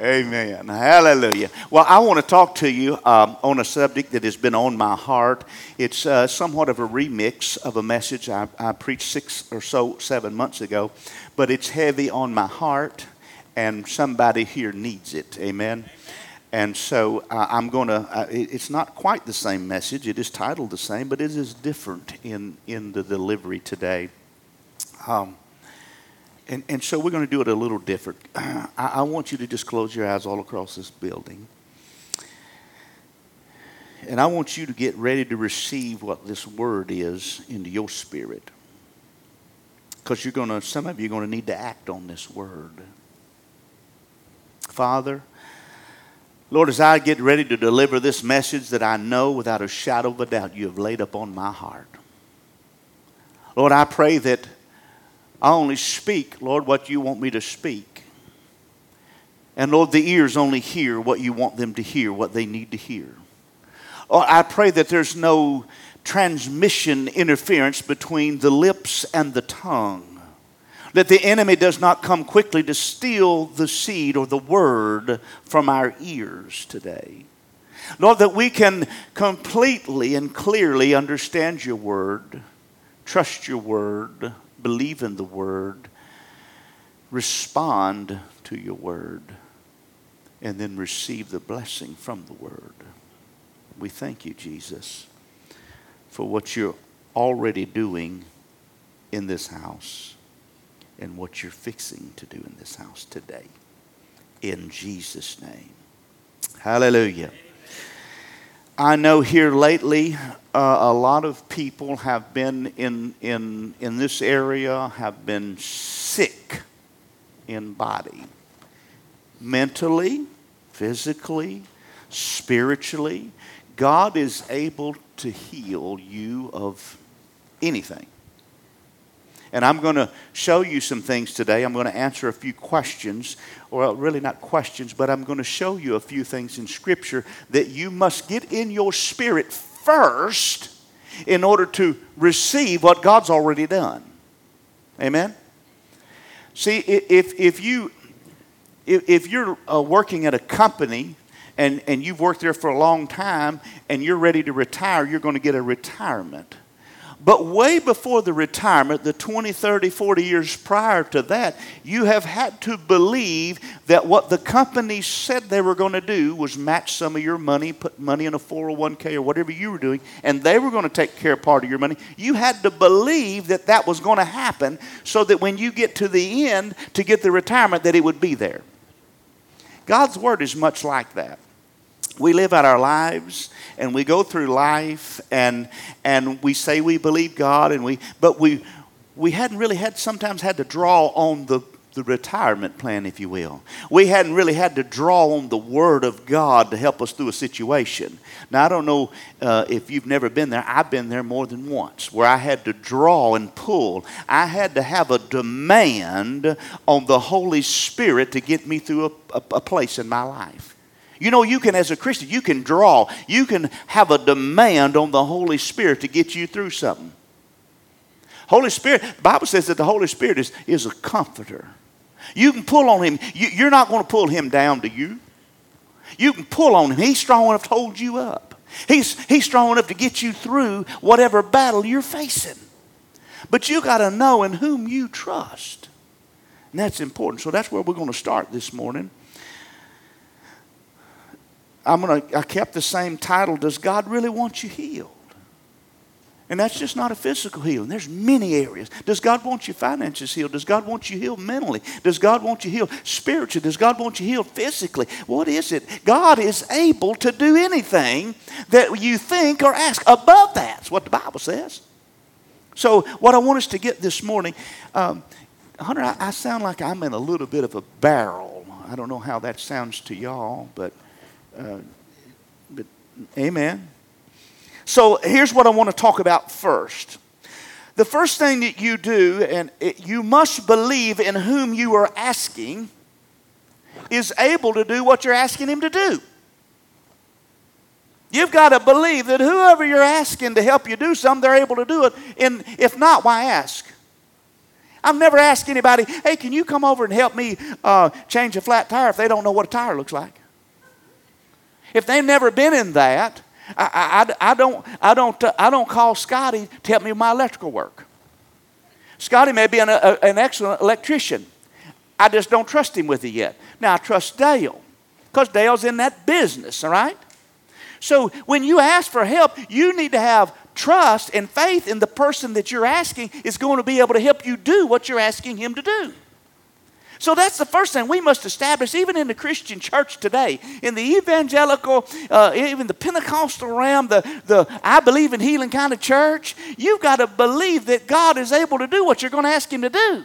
Amen. Hallelujah. Well, I want to talk to you um, on a subject that has been on my heart. It's uh, somewhat of a remix of a message I, I preached six or so, seven months ago, but it's heavy on my heart, and somebody here needs it. Amen. And so uh, I'm going to, uh, it's not quite the same message. It is titled the same, but it is different in, in the delivery today. Um, and, and so we're going to do it a little different. I, I want you to just close your eyes all across this building. And I want you to get ready to receive what this word is into your spirit. Because you're going to, some of you are going to need to act on this word. Father, Lord, as I get ready to deliver this message that I know without a shadow of a doubt you have laid upon my heart. Lord, I pray that I only speak, Lord, what you want me to speak. And Lord, the ears only hear what you want them to hear, what they need to hear. Oh, I pray that there's no transmission interference between the lips and the tongue. That the enemy does not come quickly to steal the seed or the word from our ears today. Lord, that we can completely and clearly understand your word, trust your word, believe in the word, respond to your word, and then receive the blessing from the word. We thank you, Jesus, for what you're already doing in this house and what you're fixing to do in this house today. In Jesus' name. Hallelujah. I know here lately uh, a lot of people have been in, in, in this area, have been sick in body, mentally, physically, spiritually. God is able to heal you of anything. And I'm going to show you some things today. I'm going to answer a few questions, or really not questions, but I'm going to show you a few things in Scripture that you must get in your spirit first in order to receive what God's already done. Amen? See, if, if, you, if, you're uh, working at a company and, and you've worked there for a long time and you're ready to retire, you're going to get a retirement. But way before the retirement, the 20, 30, 40 years prior to that, you have had to believe that what the company said they were going to do was match some of your money, put money in a 401k or whatever you were doing, and they were going to take care of part of your money. You had to believe that that was going to happen so that when you get to the end to get the retirement, that it would be there. God's word is much like that we live out our lives and we go through life and and we say we believe God and we but we we hadn't really had sometimes had to draw on the the retirement plan, if you will. We hadn't really had to draw on the Word of God to help us through a situation. Now, I don't know uh, if you've never been there. I've been there more than once where I had to draw and pull. I had to have a demand on the Holy Spirit to get me through a, a, a place in my life. You know, you can, as a Christian, you can draw, you can have a demand on the Holy Spirit to get you through something. Holy Spirit, the Bible says that the Holy Spirit is, is a comforter. You can pull on him. You, you're not going to pull him down to you. You can pull on him. He's strong enough to hold you up. He's, he's strong enough to get you through whatever battle you're facing. But you got to know in whom you trust. And that's important. So that's where we're going to start this morning. I'm gonna, I kept the same title, Does God Really Want You Healed? And that's just not a physical healing. There's many areas. Does God want your finances healed? Does God want you healed mentally? Does God want you healed spiritually? Does God want you healed physically? What is it? God is able to do anything that you think or ask. Above that's what the Bible says. So, what I want us to get this morning, um, Hunter, I, I sound like I'm in a little bit of a barrel. I don't know how that sounds to y'all, but uh, but amen. So here's what I want to talk about first. The first thing that you do, and it, you must believe in whom you are asking, is able to do what you're asking him to do. You've got to believe that whoever you're asking to help you do something, they're able to do it. And if not, why ask? I've never asked anybody, hey, can you come over and help me uh, change a flat tire if they don't know what a tire looks like? If they've never been in that, I, I, I don't, I, don't, uh, I don't call Scotty to help me with my electrical work. Scotty may be an, a, an excellent electrician. I just don't trust him with it yet. Now, I trust Dale because Dale's in that business, all right? So when you ask for help, you need to have trust and faith in the person that you're asking is going to be able to help you do what you're asking him to do. So that's the first thing we must establish, even in the Christian church today, in the evangelical, uh, even the Pentecostal realm, the, the I believe in healing kind of church. You've got to believe that God is able to do what you're going to ask Him to do.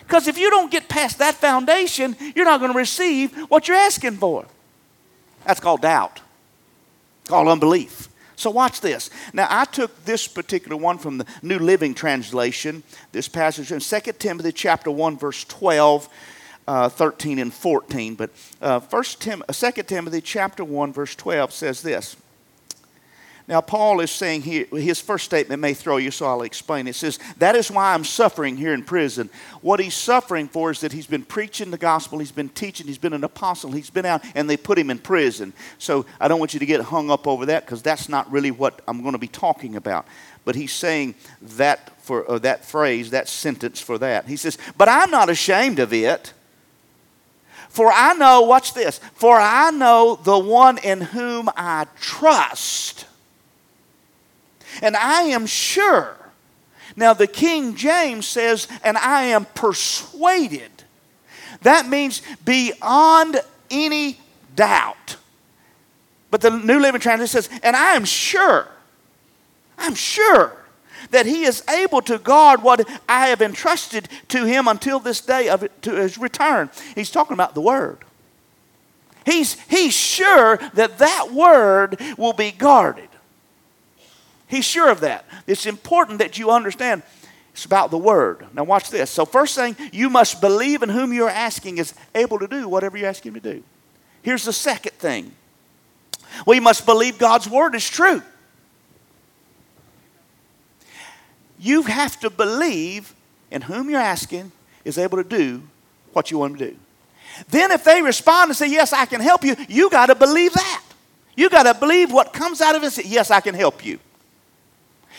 Because if you don't get past that foundation, you're not going to receive what you're asking for. That's called doubt, it's called unbelief. So watch this. Now I took this particular one from the New Living Translation, this passage in 2 Timothy chapter 1 verse 12, uh, 13 and 14. But uh, First Tim- 2 uh, Timothy chapter 1 verse 12 says this. Now, Paul is saying here, his first statement may throw you, so I'll explain. It says, That is why I'm suffering here in prison. What he's suffering for is that he's been preaching the gospel, he's been teaching, he's been an apostle, he's been out, and they put him in prison. So I don't want you to get hung up over that because that's not really what I'm going to be talking about. But he's saying that for uh, that phrase, that sentence for that. He says, But I'm not ashamed of it. For I know, watch this, for I know the one in whom I trust and I am sure. Now, the King James says, and I am persuaded. That means beyond any doubt. But the New Living Translation says, and I am sure, I'm sure that he is able to guard what I have entrusted to him until this day of it, to his return. He's talking about the word. He's, he's sure that that word will be guarded. He's sure of that. It's important that you understand it's about the word. Now, watch this. So, first thing, you must believe in whom you're asking is able to do whatever you ask him to do. Here's the second thing we must believe God's word is true. You have to believe in whom you're asking is able to do what you want to do. Then, if they respond and say, Yes, I can help you, you got to believe that. You got to believe what comes out of it. Yes, I can help you.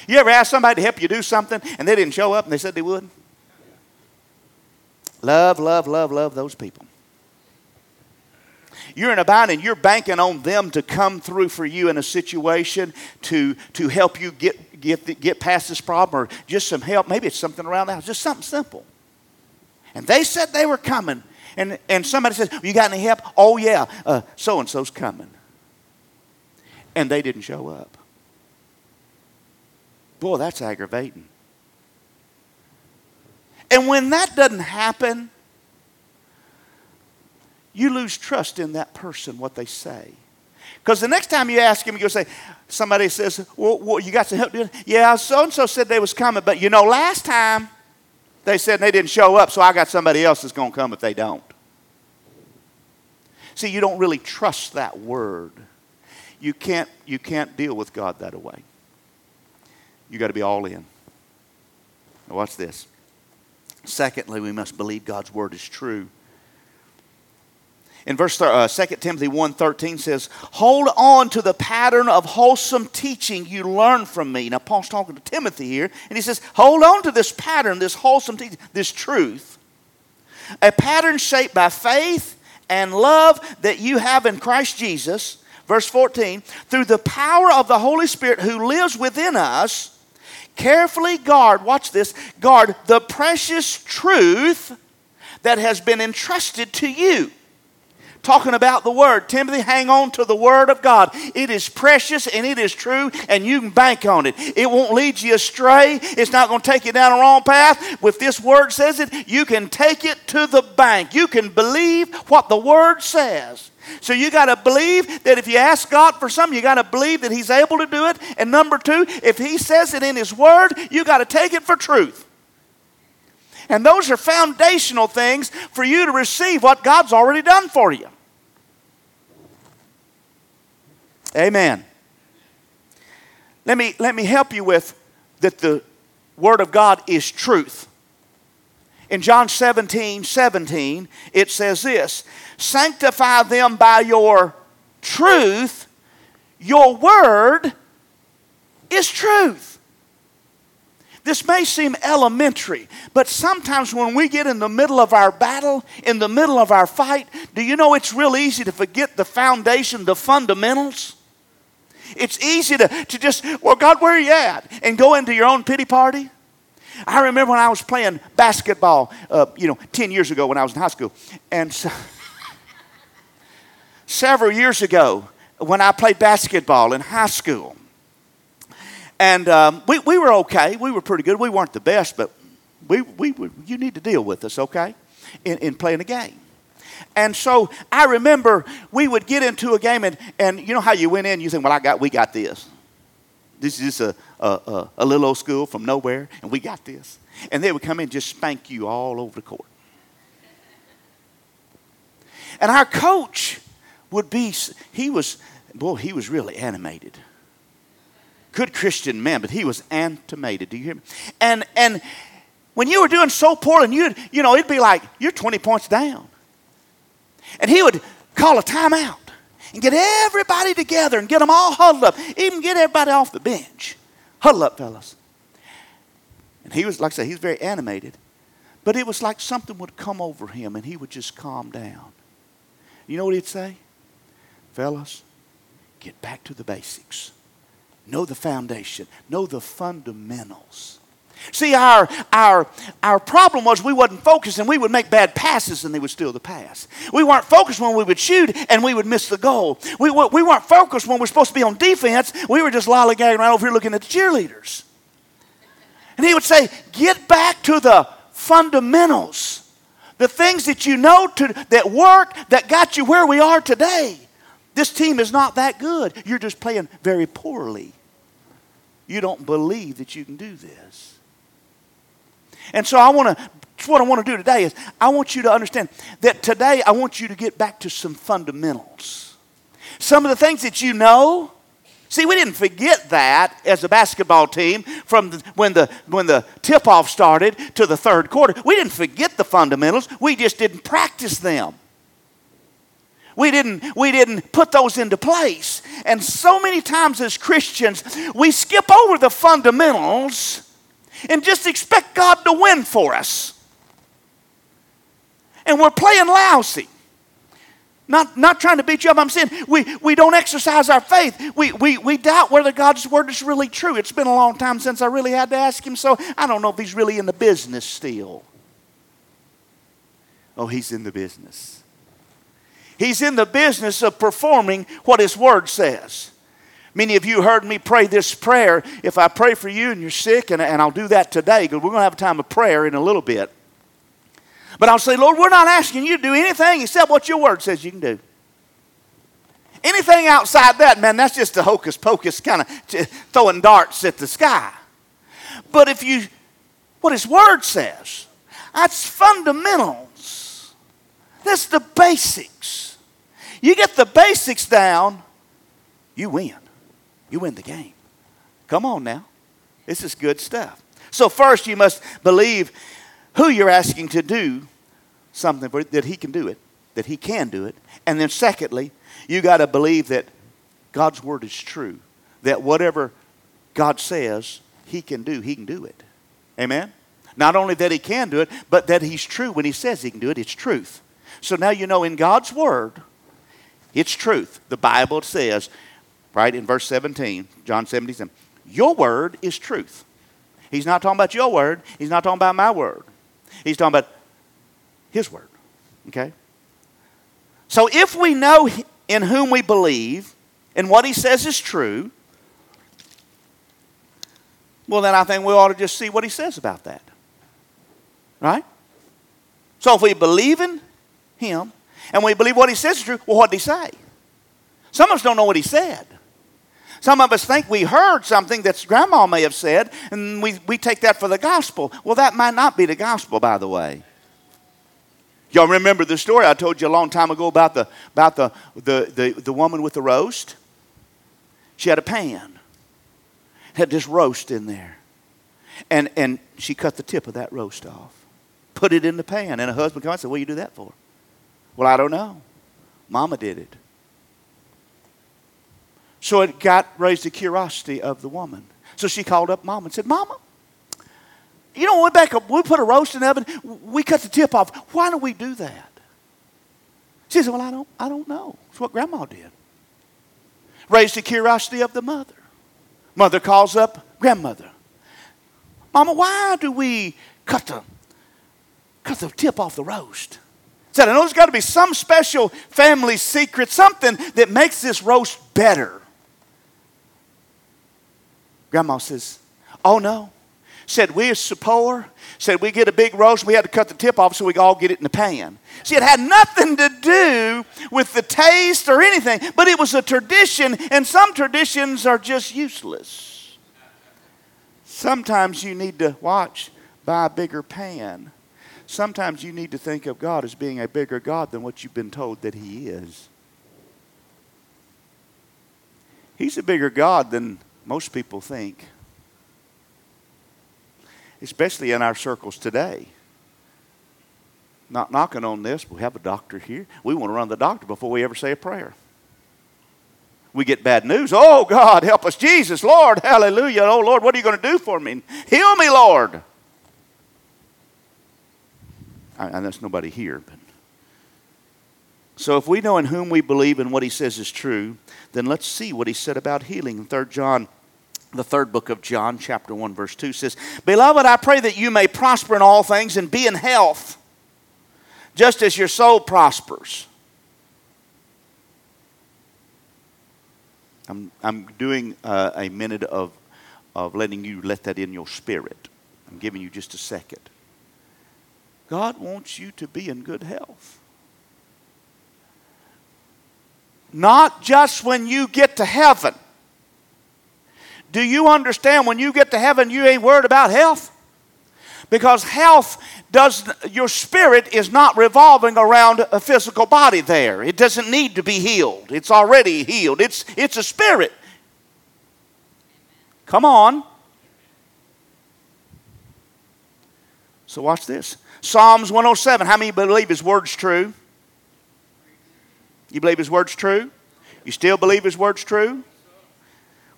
You ever ask somebody to help you do something and they didn't show up and they said they would? Love, love, love, love those people. You're in a bind and you're banking on them to come through for you in a situation to, to help you get, get, get past this problem or just some help. Maybe it's something around the house, just something simple. And they said they were coming. And, and somebody says, You got any help? Oh, yeah, uh, so and so's coming. And they didn't show up. Boy, that's aggravating. And when that doesn't happen, you lose trust in that person, what they say. Because the next time you ask him, you'll say, somebody says, well, well you got some help doing Yeah, so and so said they was coming, but you know, last time they said they didn't show up, so I got somebody else that's going to come if they don't. See, you don't really trust that word. You can't, you can't deal with God that way you got to be all in. Now watch this. Secondly, we must believe God's word is true. In verse uh, 2 Timothy 1.13 says, Hold on to the pattern of wholesome teaching you learned from me. Now, Paul's talking to Timothy here, and he says, Hold on to this pattern, this wholesome teaching, this truth. A pattern shaped by faith and love that you have in Christ Jesus. Verse 14, through the power of the Holy Spirit who lives within us, Carefully guard, watch this, guard the precious truth that has been entrusted to you. Talking about the Word. Timothy, hang on to the Word of God. It is precious and it is true, and you can bank on it. It won't lead you astray. It's not going to take you down a wrong path. If this Word says it, you can take it to the bank. You can believe what the Word says. So you got to believe that if you ask God for something, you got to believe that He's able to do it. And number two, if He says it in His Word, you got to take it for truth. And those are foundational things for you to receive what God's already done for you. Amen. Let me, let me help you with that the Word of God is truth. In John 17 17, it says this Sanctify them by your truth, your word is truth. This may seem elementary, but sometimes when we get in the middle of our battle, in the middle of our fight, do you know it's real easy to forget the foundation, the fundamentals? It's easy to, to just, well, God, where are you at? And go into your own pity party. I remember when I was playing basketball, uh, you know, 10 years ago when I was in high school. And so, several years ago, when I played basketball in high school, and um, we, we were okay. We were pretty good. We weren't the best, but we, we, you need to deal with us, okay, in, in playing a game. And so I remember we would get into a game, and, and you know how you went in, you think, well, I got, we got this. This is just a, little old school from nowhere, and we got this. And they would come in and just spank you all over the court. And our coach would be, he was, boy, he was really animated. Good Christian man, but he was animated. Do you hear me? And, and when you were doing so poorly, and you'd, you know, it'd be like, you're 20 points down. And he would call a timeout and get everybody together and get them all huddled up, even get everybody off the bench. Huddle up, fellas. And he was, like I said, he was very animated. But it was like something would come over him and he would just calm down. You know what he'd say? Fellas, get back to the basics. Know the foundation. Know the fundamentals. See, our, our, our problem was we wasn't focused and we would make bad passes and they would steal the pass. We weren't focused when we would shoot and we would miss the goal. We, we weren't focused when we are supposed to be on defense. We were just lollygagging right over here looking at the cheerleaders. And he would say, get back to the fundamentals. The things that you know to, that work, that got you where we are today. This team is not that good. You're just playing very poorly. You don't believe that you can do this. And so I want to what I want to do today is I want you to understand that today I want you to get back to some fundamentals. Some of the things that you know. See, we didn't forget that as a basketball team from the, when the when the tip-off started to the third quarter. We didn't forget the fundamentals. We just didn't practice them. We didn't, we didn't put those into place. And so many times as Christians, we skip over the fundamentals and just expect God to win for us. And we're playing lousy. Not, not trying to beat you up. I'm saying we, we don't exercise our faith. We, we, we doubt whether God's word is really true. It's been a long time since I really had to ask him, so I don't know if he's really in the business still. Oh, he's in the business. He's in the business of performing what his word says. Many of you heard me pray this prayer. If I pray for you and you're sick, and, and I'll do that today because we're going to have a time of prayer in a little bit. But I'll say, Lord, we're not asking you to do anything except what your word says you can do. Anything outside that, man, that's just a hocus pocus kind of throwing darts at the sky. But if you, what his word says, that's fundamentals. That's the basics. You get the basics down, you win you win the game. Come on now. This is good stuff. So, first, you must believe who you're asking to do something for, that he can do it, that he can do it. And then, secondly, you got to believe that God's word is true, that whatever God says he can do, he can do it. Amen? Not only that he can do it, but that he's true when he says he can do it, it's truth. So now you know in God's word, it's truth. The Bible says right? In verse 17, John 17, your word is truth. He's not talking about your word. He's not talking about my word. He's talking about his word. Okay? So if we know in whom we believe and what he says is true, well, then I think we ought to just see what he says about that. Right? So if we believe in him and we believe what he says is true, well, what did he say? Some of us don't know what he said. Some of us think we heard something that grandma may have said, and we, we take that for the gospel. Well, that might not be the gospel, by the way. Y'all remember the story I told you a long time ago about the, about the, the, the, the woman with the roast? She had a pan, had this roast in there. And, and she cut the tip of that roast off. put it in the pan. And a husband comes and said, What do you do that for? Well, I don't know. Mama did it. So it got raised the curiosity of the woman. So she called up mom and said, Mama, you know, we back up, we put a roast in the oven, we cut the tip off. Why do we do that? She said, Well, I don't, I don't know. It's what grandma did. Raised the curiosity of the mother. Mother calls up grandmother. Mama, why do we cut the cut the tip off the roast? Said, I know there's got to be some special family secret, something that makes this roast better. Grandma says, Oh no. Said we as poor, said we get a big roast, we had to cut the tip off so we could all get it in the pan. See, it had nothing to do with the taste or anything, but it was a tradition, and some traditions are just useless. Sometimes you need to watch, buy a bigger pan. Sometimes you need to think of God as being a bigger God than what you've been told that He is. He's a bigger God than most people think, especially in our circles today. Not knocking on this, we have a doctor here. We want to run the doctor before we ever say a prayer. We get bad news. Oh, God, help us. Jesus, Lord, hallelujah. Oh, Lord, what are you going to do for me? Heal me, Lord. And that's nobody here. But. So if we know in whom we believe and what he says is true, then let's see what he said about healing. In 3 John, the third book of John, chapter 1, verse 2 says, Beloved, I pray that you may prosper in all things and be in health, just as your soul prospers. I'm, I'm doing uh, a minute of, of letting you let that in your spirit. I'm giving you just a second. God wants you to be in good health. Not just when you get to heaven. Do you understand when you get to heaven, you ain't worried about health? Because health does, your spirit is not revolving around a physical body there. It doesn't need to be healed, it's already healed. It's, it's a spirit. Come on. So, watch this. Psalms 107. How many believe his word's true? You believe his word's true? You still believe his word's true?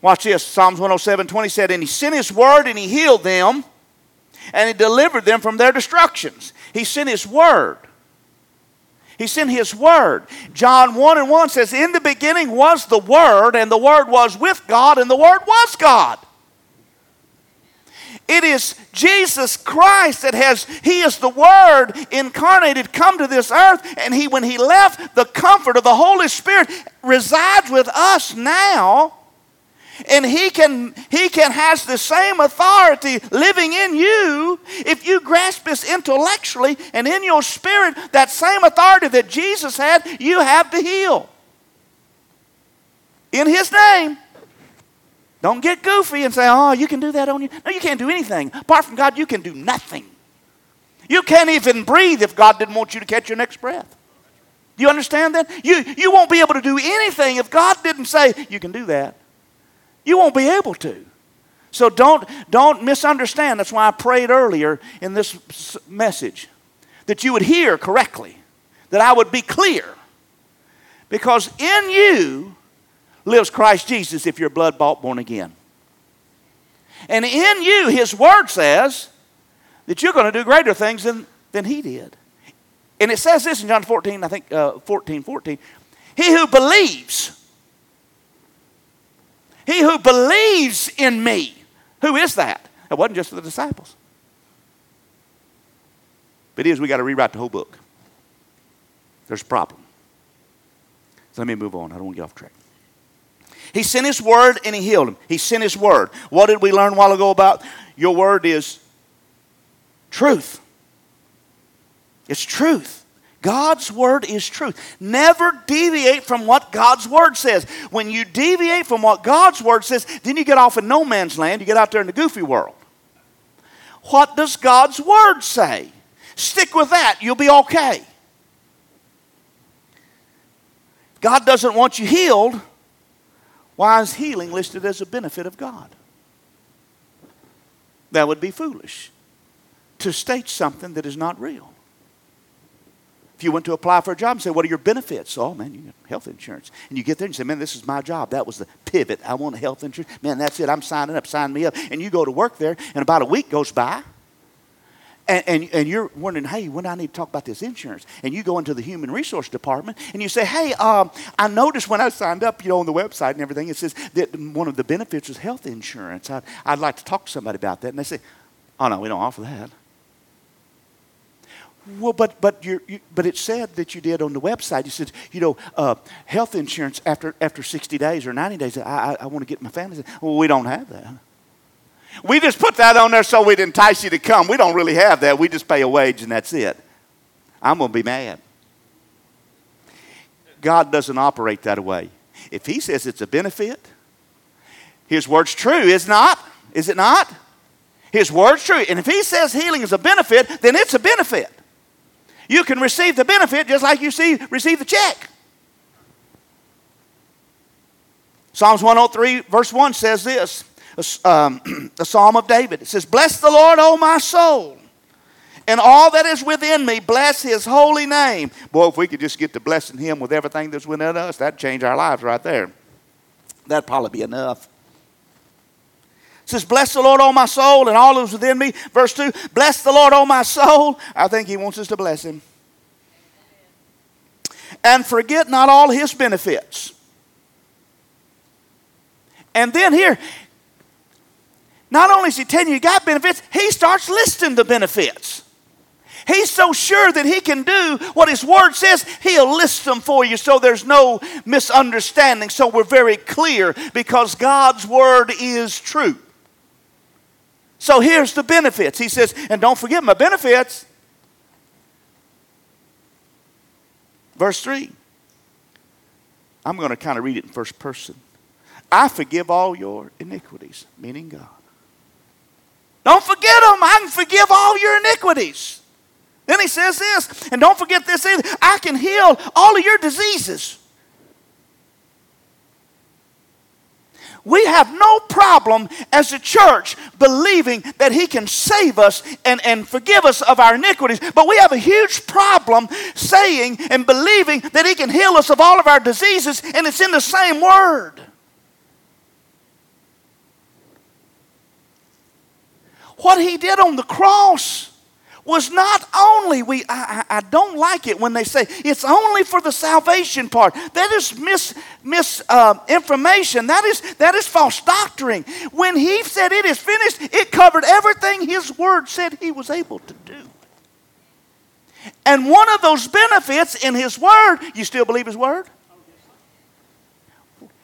Watch this. Psalms 107 20 said, And he sent his word and he healed them and he delivered them from their destructions. He sent his word. He sent his word. John 1 and 1 says, In the beginning was the word, and the word was with God, and the word was God. It is Jesus Christ that has, He is the Word incarnated, come to this earth, and He, when He left, the comfort of the Holy Spirit resides with us now. And he can, he can has the same authority living in you if you grasp this intellectually and in your spirit, that same authority that Jesus had, you have to heal. In his name. Don't get goofy and say, oh, you can do that on you. No, you can't do anything. Apart from God, you can do nothing. You can't even breathe if God didn't want you to catch your next breath. Do you understand that? You, you won't be able to do anything if God didn't say, you can do that. You won't be able to. So don't, don't misunderstand. That's why I prayed earlier in this message that you would hear correctly, that I would be clear. Because in you lives Christ Jesus if you're blood bought, born again. And in you, His Word says that you're going to do greater things than, than He did. And it says this in John 14, I think uh, 14, 14. He who believes, he who believes in me, who is that? It wasn't just the disciples. But it is, we got to rewrite the whole book. There's a problem. So let me move on. I don't want to get off track. He sent His word and He healed him. He sent His word. What did we learn a while ago about? Your word is truth. It's truth. God's word is truth. Never deviate from what God's word says. When you deviate from what God's word says, then you get off in no man's land. You get out there in the goofy world. What does God's word say? Stick with that. You'll be okay. God doesn't want you healed. Why is healing listed as a benefit of God? That would be foolish to state something that is not real. If you went to apply for a job and say, What are your benefits? Oh, man, you get health insurance. And you get there and you say, Man, this is my job. That was the pivot. I want health insurance. Man, that's it. I'm signing up. Sign me up. And you go to work there, and about a week goes by, and, and, and, you're wondering, hey, when do I need to talk about this insurance? And you go into the human resource department and you say, hey, um, I noticed when I signed up, you know, on the website and everything, it says that one of the benefits is health insurance. I, I'd like to talk to somebody about that. And they say, oh, no, we don't offer that. Well, but but you but it said that you did on the website. You said, you know, uh, health insurance after after sixty days or ninety days. I I, I want to get my family. Well, we don't have that. We just put that on there so we'd entice you to come. We don't really have that. We just pay a wage and that's it. I'm going to be mad. God doesn't operate that way. If He says it's a benefit, His word's true, is not? Is it not? His word's true. And if He says healing is a benefit, then it's a benefit. You can receive the benefit just like you see, receive the check. Psalms 103, verse 1 says this a, um, psalm of David. It says, Bless the Lord, O my soul, and all that is within me, bless his holy name. Boy, if we could just get to blessing him with everything that's within us, that'd change our lives right there. That'd probably be enough. It says, Bless the Lord, O my soul, and all that is within me. Verse 2, Bless the Lord, O my soul. I think he wants us to bless him. And forget not all his benefits. And then here, not only is he telling you you got benefits, he starts listing the benefits. He's so sure that he can do what his word says, he'll list them for you so there's no misunderstanding. So we're very clear because God's word is true. So here's the benefits. He says, and don't forget my benefits. Verse 3. I'm going to kind of read it in first person. I forgive all your iniquities, meaning God. Don't forget them. I can forgive all your iniquities. Then he says this, and don't forget this either. I can heal all of your diseases. We have no problem as a church believing that He can save us and, and forgive us of our iniquities, but we have a huge problem saying and believing that He can heal us of all of our diseases, and it's in the same word. What he did on the cross was not only we I, I, don't like it when they say it's only for the salvation part. That is mis misinformation uh, that is that is false doctrine. When he said it is finished it covered everything his word said he was able to do. And one of those benefits in his word you still believe his word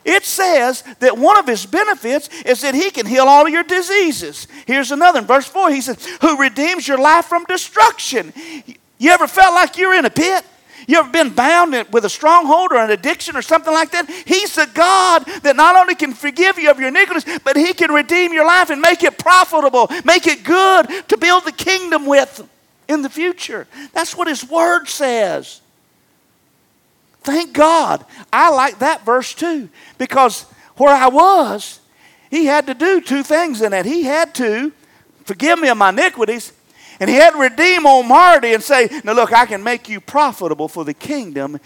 it says that one of his benefits is that he can heal all of your diseases. Here's another in verse 4 he says, Who redeems your life from destruction. You ever felt like you're in a pit? You ever been bound with a stronghold or an addiction or something like that? He's a God that not only can forgive you of your iniquities, but He can redeem your life and make it profitable, make it good to build the kingdom with in the future. That's what His Word says. Thank God. I like that verse too because where I was, he had to do two things in that. He had to forgive me of my iniquities, and he had to redeem old Marty and say, Now look, I can make you profitable for the kingdom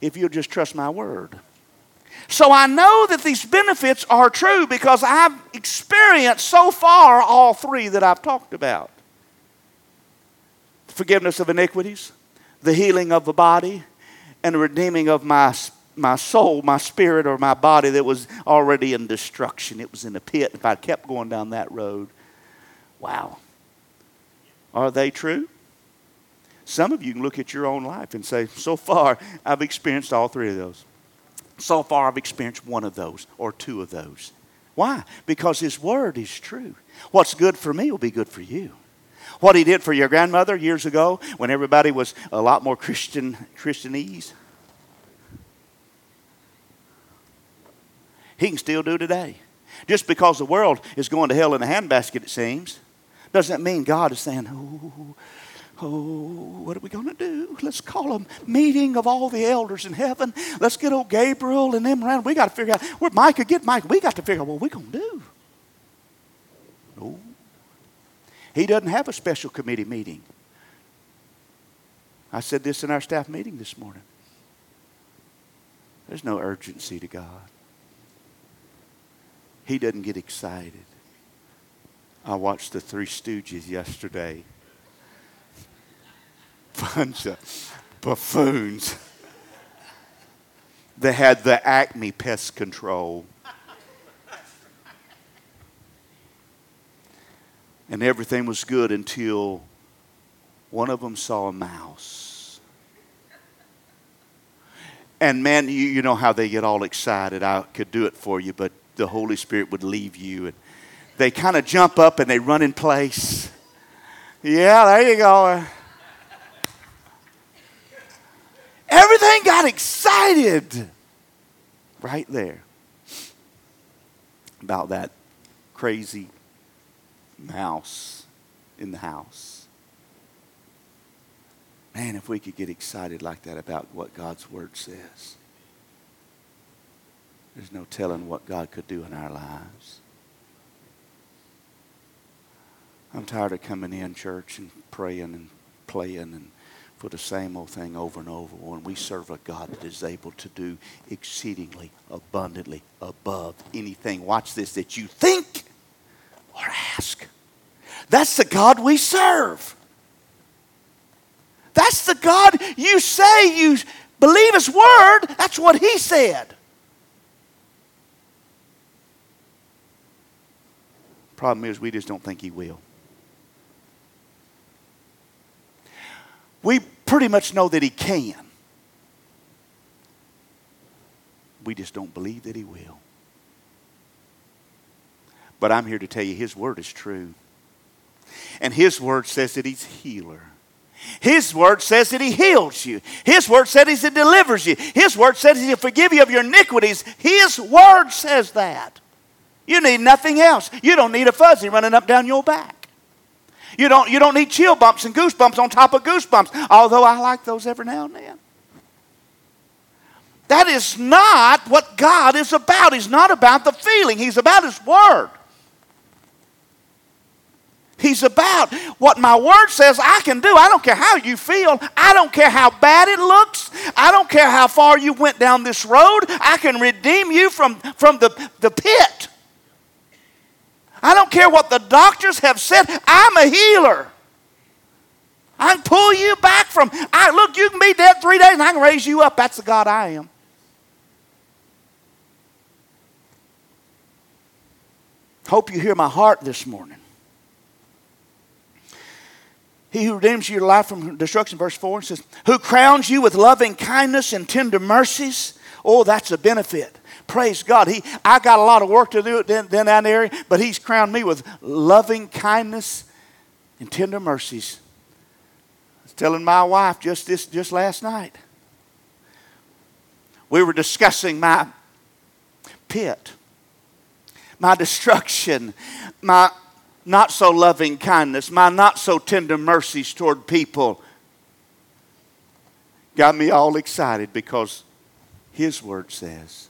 if you'll just trust my word. So I know that these benefits are true because I've experienced so far all three that I've talked about forgiveness of iniquities, the healing of the body, and the redeeming of my, my soul, my spirit, or my body that was already in destruction. It was in a pit. If I kept going down that road, wow. Are they true? Some of you can look at your own life and say, so far, I've experienced all three of those. So far, I've experienced one of those or two of those. Why? Because His Word is true. What's good for me will be good for you. What he did for your grandmother years ago when everybody was a lot more Christian Christianese. He can still do today. Just because the world is going to hell in a handbasket, it seems, doesn't mean God is saying, oh, oh, what are we going to do? Let's call a meeting of all the elders in heaven. Let's get old Gabriel and them around. We got to figure out where Micah get Micah. We got to figure out what we're going to do. No. He doesn't have a special committee meeting. I said this in our staff meeting this morning. There's no urgency to God. He doesn't get excited. I watched the Three Stooges yesterday. Bunch of buffoons. They had the Acme pest control. And everything was good until one of them saw a mouse. And man, you, you know how they get all excited. I could do it for you, but the Holy Spirit would leave you. And they kind of jump up and they run in place. Yeah, there you go. Everything got excited right there about that crazy mouse in the house. Man, if we could get excited like that about what God's Word says, there's no telling what God could do in our lives. I'm tired of coming in church and praying and playing and for the same old thing over and over when we serve a God that is able to do exceedingly abundantly above anything. Watch this that you think or ask. That's the God we serve. That's the God you say you believe His word. That's what He said. Problem is, we just don't think He will. We pretty much know that He can. We just don't believe that He will. But I'm here to tell you His word is true. And His word says that He's healer. His word says that He heals you. His word says that He delivers you. His word says He'll forgive you of your iniquities. His word says that. You need nothing else. You don't need a fuzzy running up down your back. You don't, you don't need chill bumps and goosebumps on top of goosebumps, although I like those every now and then. That is not what God is about. He's not about the feeling, He's about His Word. He's about what my word says I can do. I don't care how you feel. I don't care how bad it looks. I don't care how far you went down this road. I can redeem you from, from the, the pit. I don't care what the doctors have said. I'm a healer. I can pull you back from. I look, you can be dead three days and I can raise you up. That's the God I am. Hope you hear my heart this morning. He who redeems your life from destruction, verse 4 says, Who crowns you with loving kindness and tender mercies. Oh, that's a benefit. Praise God. He, I got a lot of work to do in, that area, but He's crowned me with loving kindness and tender mercies. I was telling my wife just this just last night. We were discussing my pit, my destruction, my not so loving kindness, my not so tender mercies toward people got me all excited because His word says,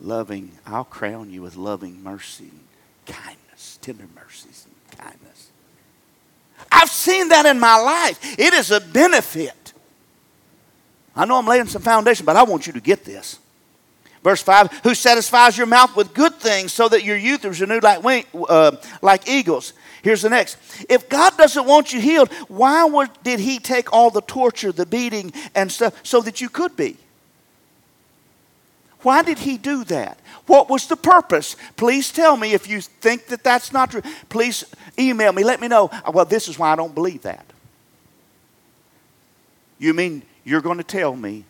loving, I'll crown you with loving mercy and kindness, tender mercies and kindness. I've seen that in my life. It is a benefit. I know I'm laying some foundation, but I want you to get this. Verse 5 Who satisfies your mouth with good things so that your youth is renewed like, wing, uh, like eagles. Here's the next. If God doesn't want you healed, why would, did He take all the torture, the beating, and stuff so that you could be? Why did He do that? What was the purpose? Please tell me if you think that that's not true. Please email me. Let me know. Well, this is why I don't believe that. You mean you're going to tell me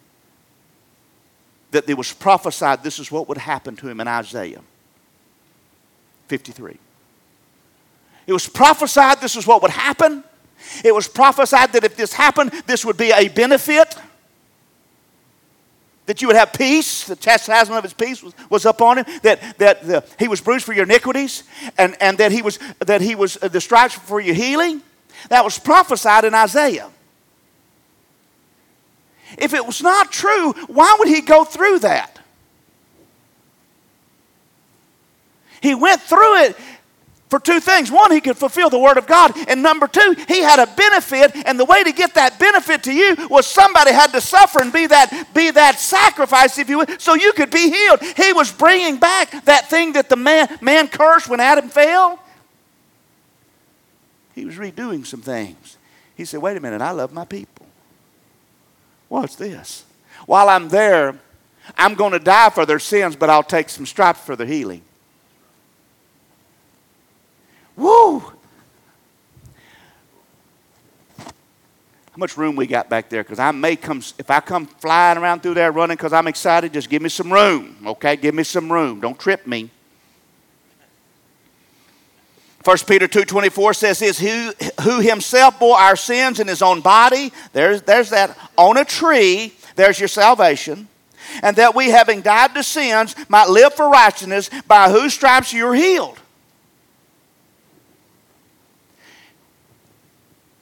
that there was prophesied this is what would happen to him in Isaiah 53. It was prophesied this is what would happen. It was prophesied that if this happened, this would be a benefit. That you would have peace, the chastisement of his peace was, was upon him, that, that the, he was bruised for your iniquities, and, and that he was, that he was uh, the stripes for your healing. That was prophesied in Isaiah. If it was not true, why would he go through that? He went through it for two things. One, he could fulfill the word of God. And number two, he had a benefit. And the way to get that benefit to you was somebody had to suffer and be that, be that sacrifice, if you will, so you could be healed. He was bringing back that thing that the man, man cursed when Adam fell. He was redoing some things. He said, wait a minute, I love my people. What's this? While I'm there, I'm going to die for their sins, but I'll take some stripes for their healing. Woo! How much room we got back there? Because I may come, if I come flying around through there running because I'm excited, just give me some room, okay? Give me some room. Don't trip me. 1 Peter 2.24 says this, who, who himself bore our sins in his own body. There's, there's that on a tree. There's your salvation. And that we, having died to sins, might live for righteousness, by whose stripes you are healed.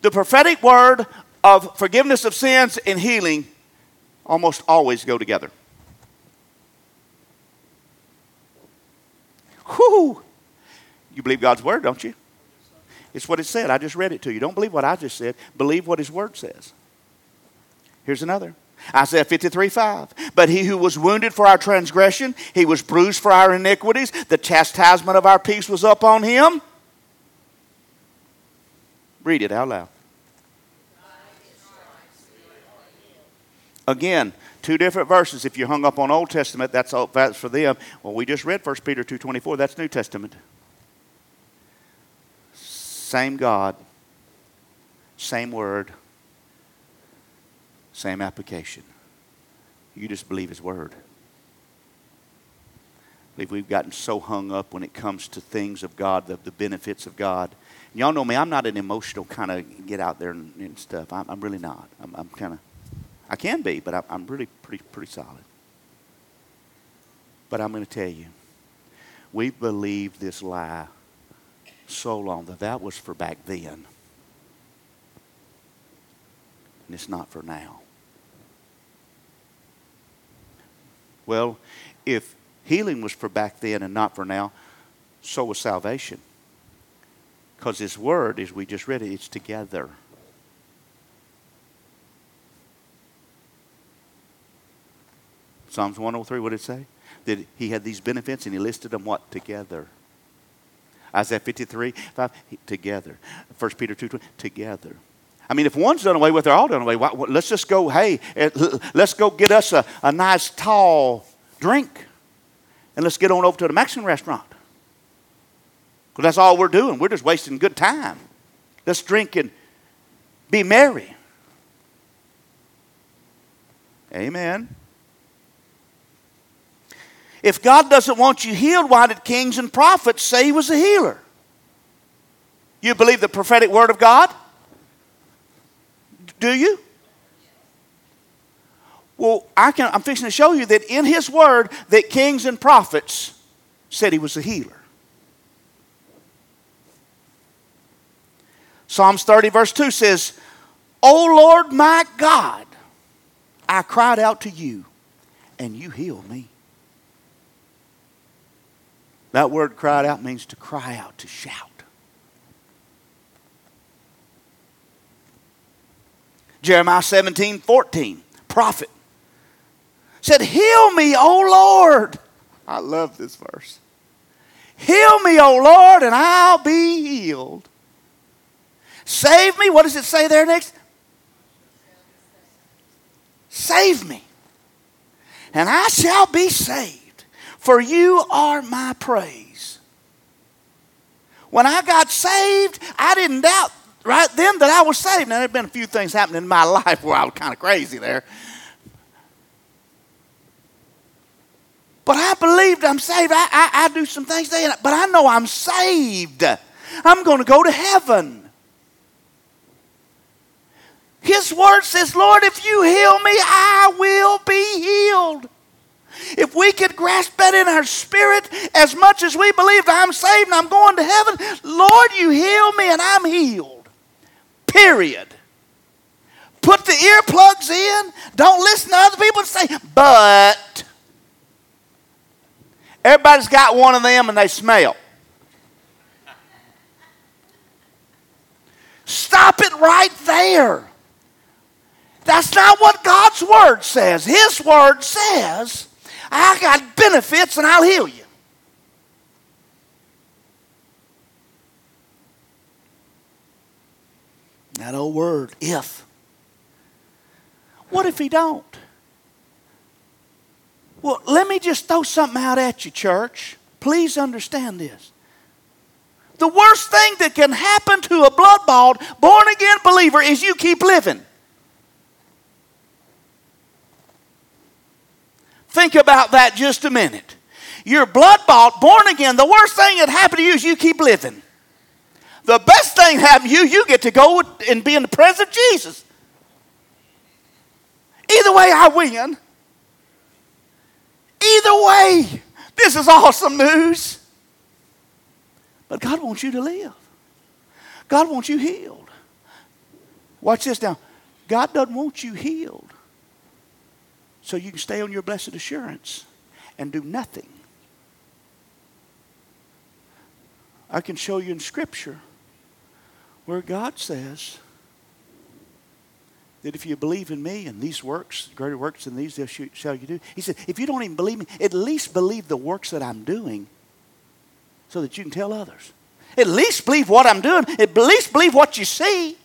The prophetic word of forgiveness of sins and healing almost always go together. Whoo! You believe God's word, don't you? It's what it said. I just read it to you. Don't believe what I just said. Believe what his word says. Here's another. Isaiah 53 5. But he who was wounded for our transgression, he was bruised for our iniquities, the chastisement of our peace was upon him Read it out loud. Again, two different verses. If you hung up on Old Testament, that's, all, that's for them. Well, we just read 1 Peter 2.24. That's New Testament. Same God, same word, same application. You just believe His word. I believe we've gotten so hung up when it comes to things of God, the, the benefits of God, Y'all know me. I'm not an emotional kind of get out there and, and stuff. I'm, I'm, really not. I'm, I'm kind of, I can be, but I, I'm really pretty, pretty solid. But I'm going to tell you, we believe this lie so long that that was for back then. And it's not for now. Well, if healing was for back then and not for now, so was salvation. Because His Word, as we just read it, it's together. Psalms 103, what did it say? That he had these benefits and he listed them what? Together. Isaiah 53, 5, together. 1 Peter 2, 20, together. I mean, if one's done away with, they're all done away. Let's just go, hey, eh, let's go get us a, a nice tall drink and let's get on over to the Mexican restaurant. Because that's all we're doing. We're just wasting good time. Let's drink and be merry. Amen. If God doesn't want you healed, why did kings and prophets say he was a healer? You believe the prophetic word of God? Do you? Well, I can, I'm fixing to show you that in his word that kings and prophets said he was a healer. Psalms 30, verse 2 says, O Lord my God, I cried out to you, and you healed me. That word cried out means to cry out, to shout. Jeremiah 17, 14, prophet said, Heal me, O Lord. I love this verse. Heal me, O Lord, and I'll be healed. Save me. What does it say there next? Save me. And I shall be saved, for you are my praise. When I got saved, I didn't doubt right then that I was saved. Now, there have been a few things happening in my life where I was kind of crazy there. But I believed I'm saved. I, I, I do some things, there, but I know I'm saved. I'm going to go to heaven. His word says, Lord, if you heal me, I will be healed. If we could grasp that in our spirit as much as we believe that I'm saved and I'm going to heaven, Lord, you heal me and I'm healed. Period. Put the earplugs in. Don't listen to other people say, but. Everybody's got one of them and they smell. Stop it right there. That's not what God's Word says. His Word says, I got benefits and I'll heal you. That old word, if. What if he don't? Well, let me just throw something out at you, church. Please understand this. The worst thing that can happen to a blood bought, born again believer is you keep living. Think about that just a minute. You're blood bought, born again. The worst thing that happened to you is you keep living. The best thing happened to you, you get to go and be in the presence of Jesus. Either way, I win. Either way, this is awesome news. But God wants you to live. God wants you healed. Watch this now. God doesn't want you healed so you can stay on your blessed assurance and do nothing. I can show you in Scripture where God says that if you believe in me and these works, greater works than these shall you do. He said, if you don't even believe me, at least believe the works that I'm doing so that you can tell others. At least believe what I'm doing. At least believe what you see.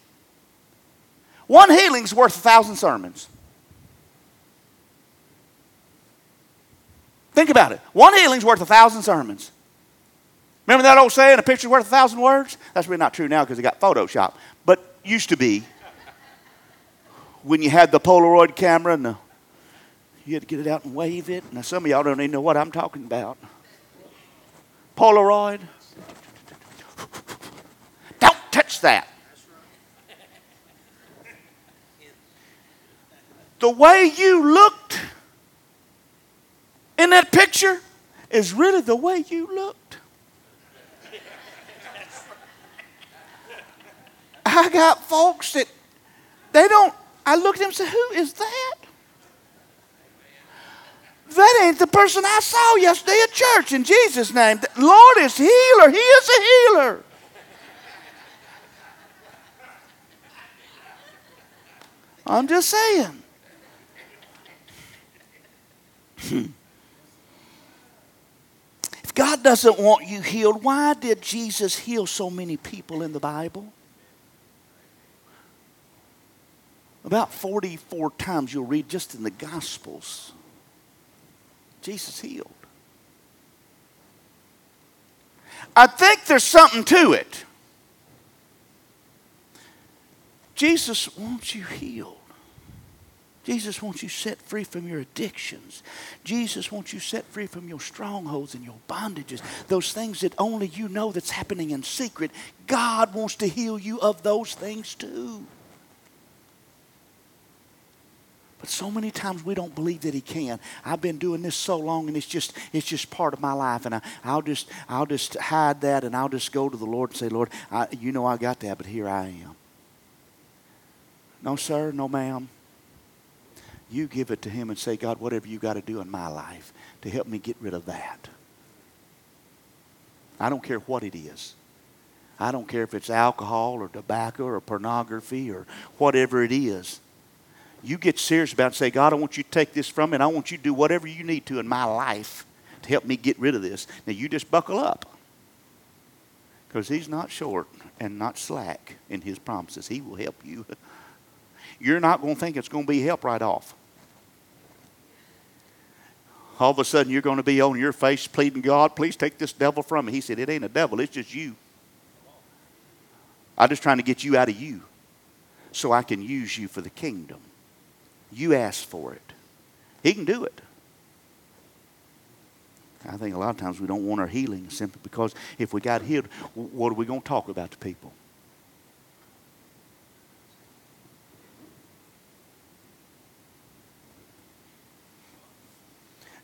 One healing's worth a thousand sermons. Think about it. One healing's worth a thousand sermons. Remember that old saying, a picture's worth a thousand words? That's really not true now because it got Photoshop. But used to be when you had the Polaroid camera and the, you had to get it out and wave it. Now, some of y'all don't even know what I'm talking about. Polaroid. Don't touch that. The way you looked in that picture is really the way you looked. I got folks that they don't. I looked at them and said, Who is that? That ain't the person I saw yesterday at church in Jesus' name. The Lord is healer. He is a healer. I'm just saying. God doesn't want you healed, why did Jesus heal so many people in the Bible? About 44 times you'll read just in the Gospels, Jesus healed. I think there's something to it. Jesus wants you healed. Jesus wants you set free from your addictions. Jesus wants you set free from your strongholds and your bondages, those things that only you know that's happening in secret. God wants to heal you of those things too. But so many times we don't believe that he can. I've been doing this so long and it's just it's just part of my life and I, will just I'll just hide that and I'll just go to the Lord and say, Lord, I, you know I got that, but here I am. No, sir, no, ma'am. You give it to him and say, God, whatever you got to do in my life to help me get rid of that. I don't care what it is. I don't care if it's alcohol or tobacco or pornography or whatever it is you get serious about it and say, God, I want you to take this from me and I want you to do whatever you need to in my life to help me get rid of this. Now you just buckle up. Because he's not short and not slack in his promises. He will help you. You're not going to think it's going to be help right off. All of a sudden, you're going to be on your face pleading, God, please take this devil from me. He said, It ain't a devil, it's just you. I'm just trying to get you out of you so I can use you for the kingdom. You ask for it. He can do it. I think a lot of times we don't want our healing simply because if we got healed, what are we going to talk about to people?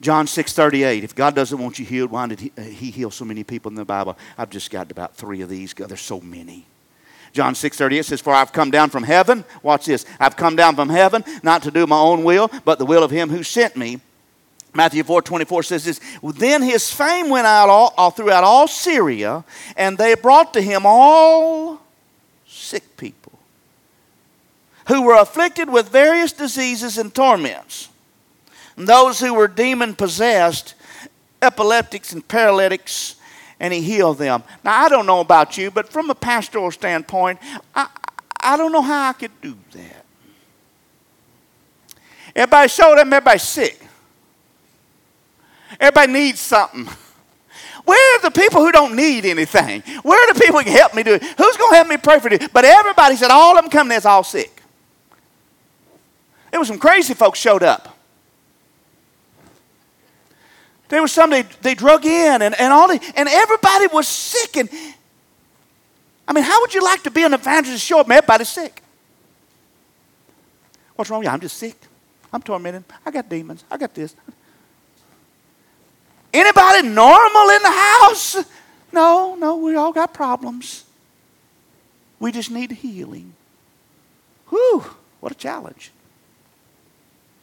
John 6:38. If God doesn't want you healed, why did he, uh, he heal so many people in the Bible? I've just got about three of these. There's so many. John 6 38 says, For I've come down from heaven. Watch this. I've come down from heaven not to do my own will, but the will of him who sent me. Matthew 4 24 says this Then his fame went out all, all throughout all Syria, and they brought to him all sick people who were afflicted with various diseases and torments, and those who were demon possessed, epileptics and paralytics, and he healed them. Now, I don't know about you, but from a pastoral standpoint, I, I don't know how I could do that. Everybody showed them everybody's sick. Everybody needs something. Where are the people who don't need anything? Where are the people who can help me do it? Who's going to help me pray for this? But everybody said all of them coming there's all sick. There was some crazy folks showed up. There was some they, they drug in and, and all the, and everybody was sick. And I mean, how would you like to be an evangelist show up and everybody's sick? What's wrong with you? I'm just sick. I'm tormented. I got demons. I got this. Anybody normal in the house? No, no, we all got problems. We just need healing. Whew, what a challenge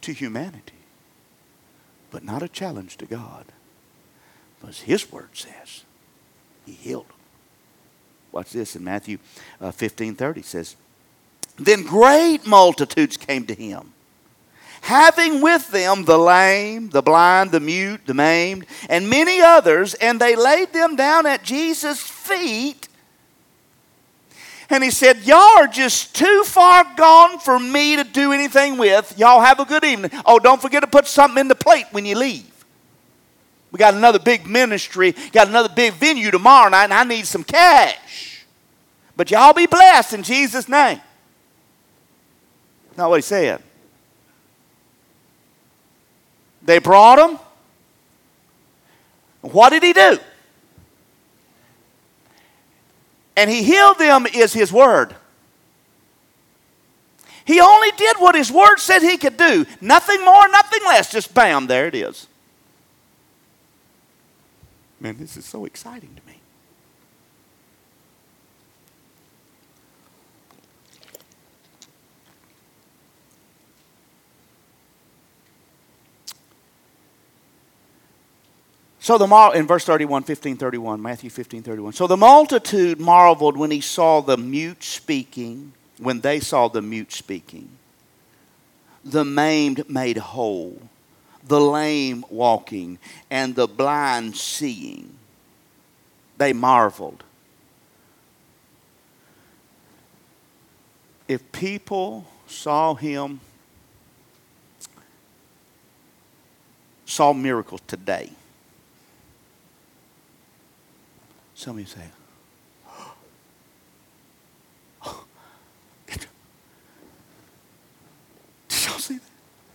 to humanity, but not a challenge to God. Because His Word says He healed them. Watch this in Matthew uh, 15 30 says, Then great multitudes came to Him having with them the lame, the blind, the mute, the maimed, and many others, and they laid them down at Jesus' feet. And he said, Y'all are just too far gone for me to do anything with. Y'all have a good evening. Oh, don't forget to put something in the plate when you leave. We got another big ministry, got another big venue tomorrow night, and I need some cash. But y'all be blessed in Jesus' name. Not what he said. They brought him. What did he do? And he healed them is his word. He only did what his word said he could do. Nothing more, nothing less. Just bam, there it is. Man, this is so exciting to me. So the in verse 31, 15, 31, Matthew 15, 31. So the multitude marveled when he saw the mute speaking, when they saw the mute speaking, the maimed made whole, the lame walking, and the blind seeing. They marveled. If people saw him, saw miracles today, Some of you say, oh, did y'all see that?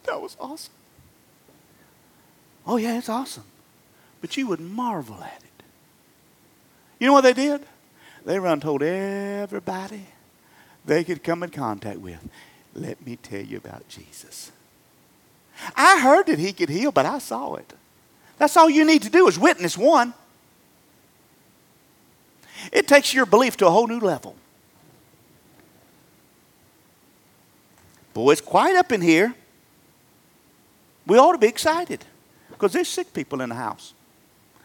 That was awesome. Oh, yeah, it's awesome. But you would marvel at it. You know what they did? They run told everybody they could come in contact with. Let me tell you about Jesus. I heard that he could heal, but I saw it. That's all you need to do is witness one. It takes your belief to a whole new level. Boy, it's quiet up in here. We ought to be excited because there's sick people in the house.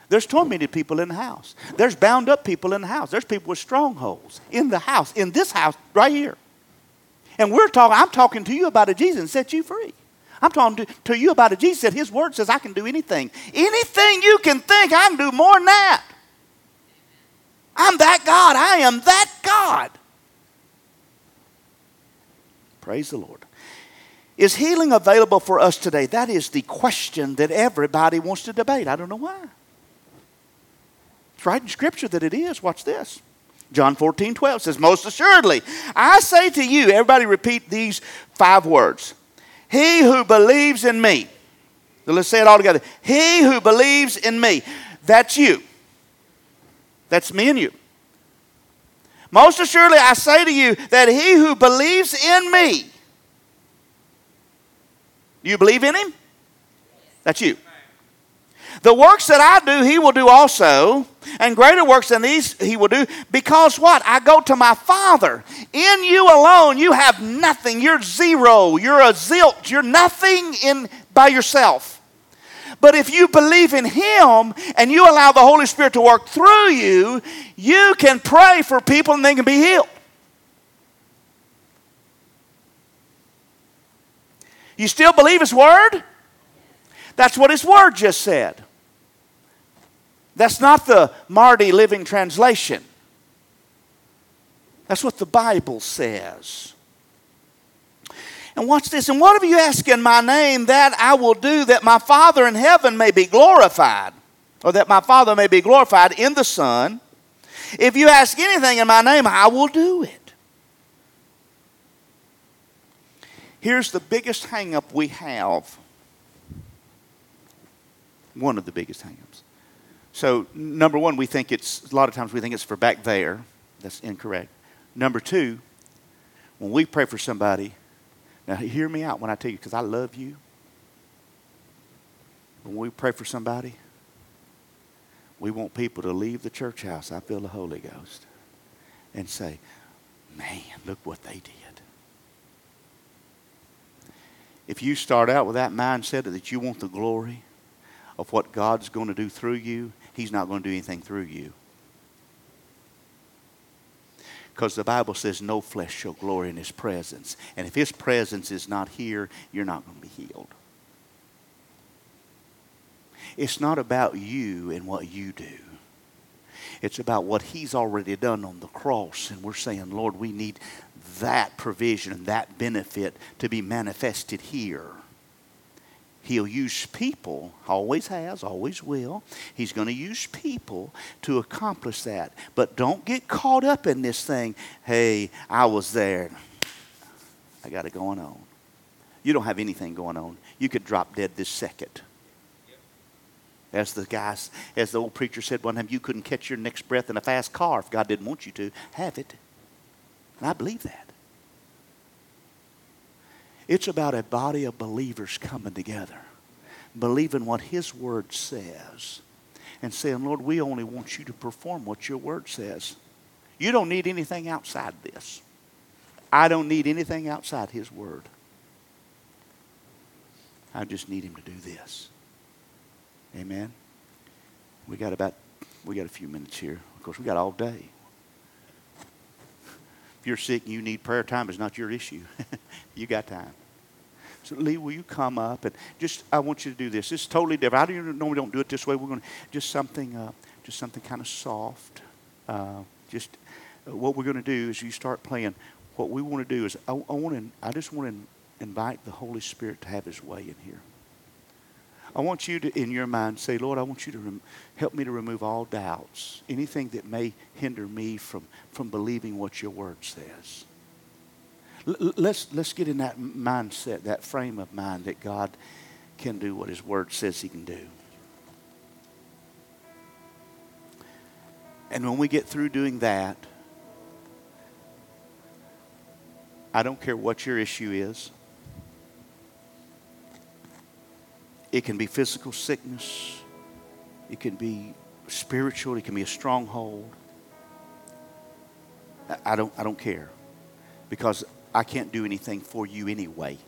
There's tormented people in the house. There's bound up people in the house. There's people with strongholds in the house, in this house right here. And we're talking, I'm talking to you about a Jesus that set you free. I'm talking to, to you about a Jesus that his word says I can do anything. Anything you can think, I can do more than that. I'm that God. I am that God. Praise the Lord. Is healing available for us today? That is the question that everybody wants to debate. I don't know why. It's right in Scripture that it is. Watch this. John 14, 12 says, Most assuredly, I say to you, everybody repeat these five words. He who believes in me. So let's say it all together. He who believes in me. That's you. That's me and you. Most assuredly, I say to you that he who believes in me, do you believe in him? That's you. The works that I do, he will do also, and greater works than these he will do, because what? I go to my Father. In you alone, you have nothing. You're zero. You're a zilch. You're nothing in by yourself. But if you believe in Him and you allow the Holy Spirit to work through you, you can pray for people and they can be healed. You still believe His Word? That's what His Word just said. That's not the Marty Living Translation. That's what the Bible says. And watch this. And whatever you ask in my name, that I will do, that my Father in heaven may be glorified, or that my Father may be glorified in the Son. If you ask anything in my name, I will do it. Here's the biggest hangup we have. One of the biggest hangups. So, number one, we think it's, a lot of times we think it's for back there. That's incorrect. Number two, when we pray for somebody, now hear me out when I tell you, because I love you. When we pray for somebody, we want people to leave the church house. I feel the Holy Ghost. And say, man, look what they did. If you start out with that mindset that you want the glory of what God's going to do through you, He's not going to do anything through you. Because the Bible says no flesh shall glory in his presence. And if his presence is not here, you're not going to be healed. It's not about you and what you do. It's about what he's already done on the cross. And we're saying, Lord, we need that provision and that benefit to be manifested here. He'll use people, always has, always will. He's going to use people to accomplish that. But don't get caught up in this thing. Hey, I was there. I got it going on. You don't have anything going on. You could drop dead this second. As the guys, as the old preacher said one time, you couldn't catch your next breath in a fast car if God didn't want you to. Have it. And I believe that. It's about a body of believers coming together, believing what His Word says, and saying, Lord, we only want you to perform what your Word says. You don't need anything outside this. I don't need anything outside His Word. I just need Him to do this. Amen. We got about we got a few minutes here. Of course, we got all day. If you're sick and you need prayer time, it's not your issue. you got time. So Lee, will you come up and just I want you to do this. This is totally different. I don't normally don't do it this way. We're going to just something, uh, just something kind of soft. Uh, just uh, what we're going to do is you start playing. What we want to do is I, I want to. I just want to invite the Holy Spirit to have His way in here. I want you to, in your mind, say, Lord, I want you to rem- help me to remove all doubts, anything that may hinder me from, from believing what your word says. Let's, let's get in that mindset, that frame of mind that God can do what his word says he can do. And when we get through doing that, I don't care what your issue is. It can be physical sickness, it can be spiritual, it can be a stronghold. I don't, I don't care because I can't do anything for you anyway.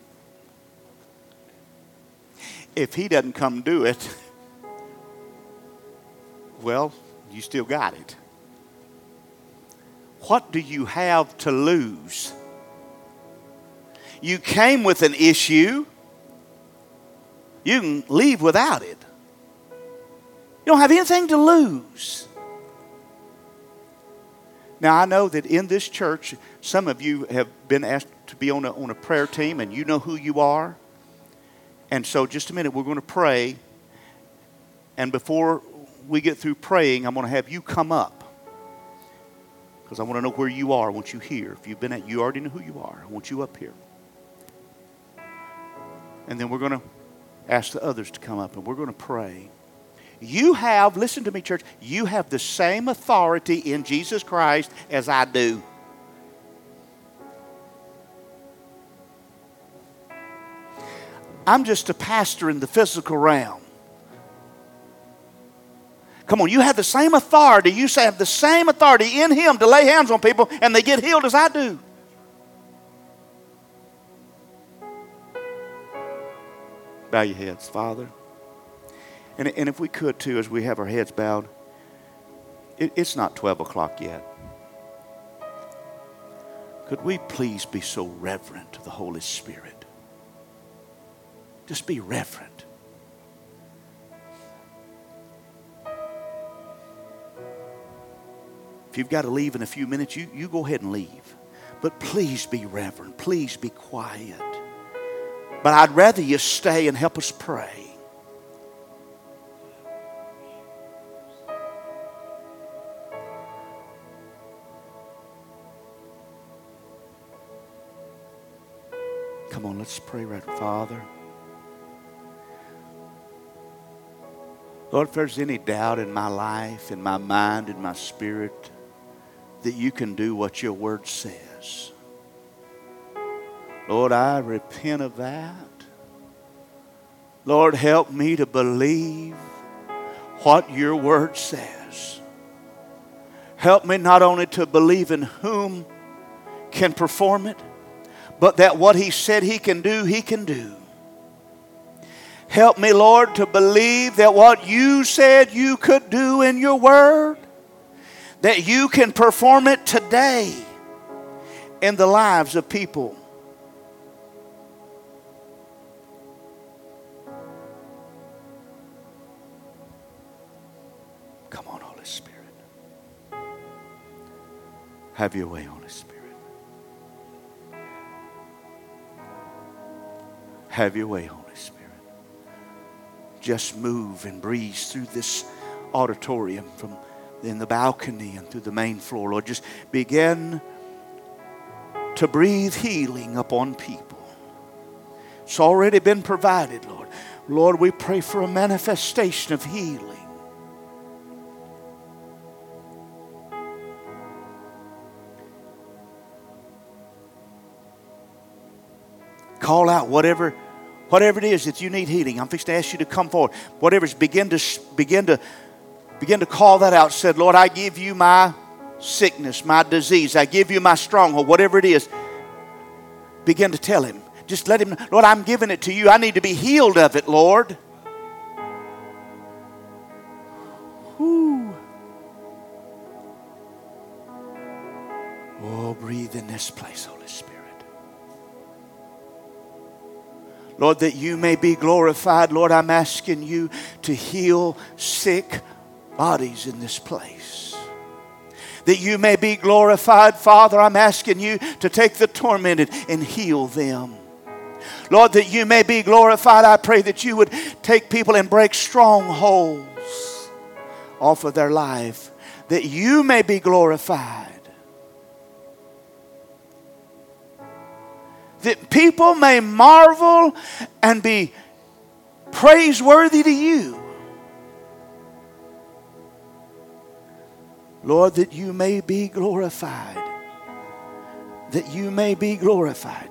If he doesn't come do it, well, you still got it. What do you have to lose? You came with an issue. You can leave without it. You don't have anything to lose. Now, I know that in this church, some of you have been asked to be on a, on a prayer team, and you know who you are. And so, just a minute, we're going to pray. And before we get through praying, I'm going to have you come up. Because I want to know where you are. I want you here. If you've been at, you already know who you are. I want you up here. And then we're going to ask the others to come up and we're going to pray. You have, listen to me, church, you have the same authority in Jesus Christ as I do. I'm just a pastor in the physical realm. Come on, you have the same authority. You have the same authority in Him to lay hands on people and they get healed as I do. Bow your heads, Father. And, and if we could too, as we have our heads bowed, it, it's not 12 o'clock yet. Could we please be so reverent to the Holy Spirit? Just be reverent. If you've got to leave in a few minutes, you, you go ahead and leave. But please be reverent. Please be quiet. But I'd rather you stay and help us pray. Let's pray right, Father. Lord, if there's any doubt in my life, in my mind, in my spirit, that you can do what your word says. Lord, I repent of that. Lord, help me to believe what your word says. Help me not only to believe in whom can perform it, but that what he said he can do, he can do. Help me, Lord, to believe that what you said you could do in your word, that you can perform it today in the lives of people. Come on, Holy Spirit. Have your way, Holy Have your way, Holy Spirit. Just move and breeze through this auditorium from in the balcony and through the main floor. Lord, just begin to breathe healing upon people. It's already been provided, Lord. Lord, we pray for a manifestation of healing. Call out whatever whatever it is that you need healing. I'm fixed to ask you to come forward. Whatever begin to begin to begin to call that out. Said, Lord, I give you my sickness, my disease. I give you my stronghold, whatever it is. Begin to tell him. Just let him, Lord, I'm giving it to you. I need to be healed of it, Lord. Whew. Oh, breathe in this place, Holy Spirit. Lord, that you may be glorified. Lord, I'm asking you to heal sick bodies in this place. That you may be glorified, Father, I'm asking you to take the tormented and heal them. Lord, that you may be glorified, I pray that you would take people and break strongholds off of their life, that you may be glorified. That people may marvel and be praiseworthy to you. Lord, that you may be glorified. That you may be glorified.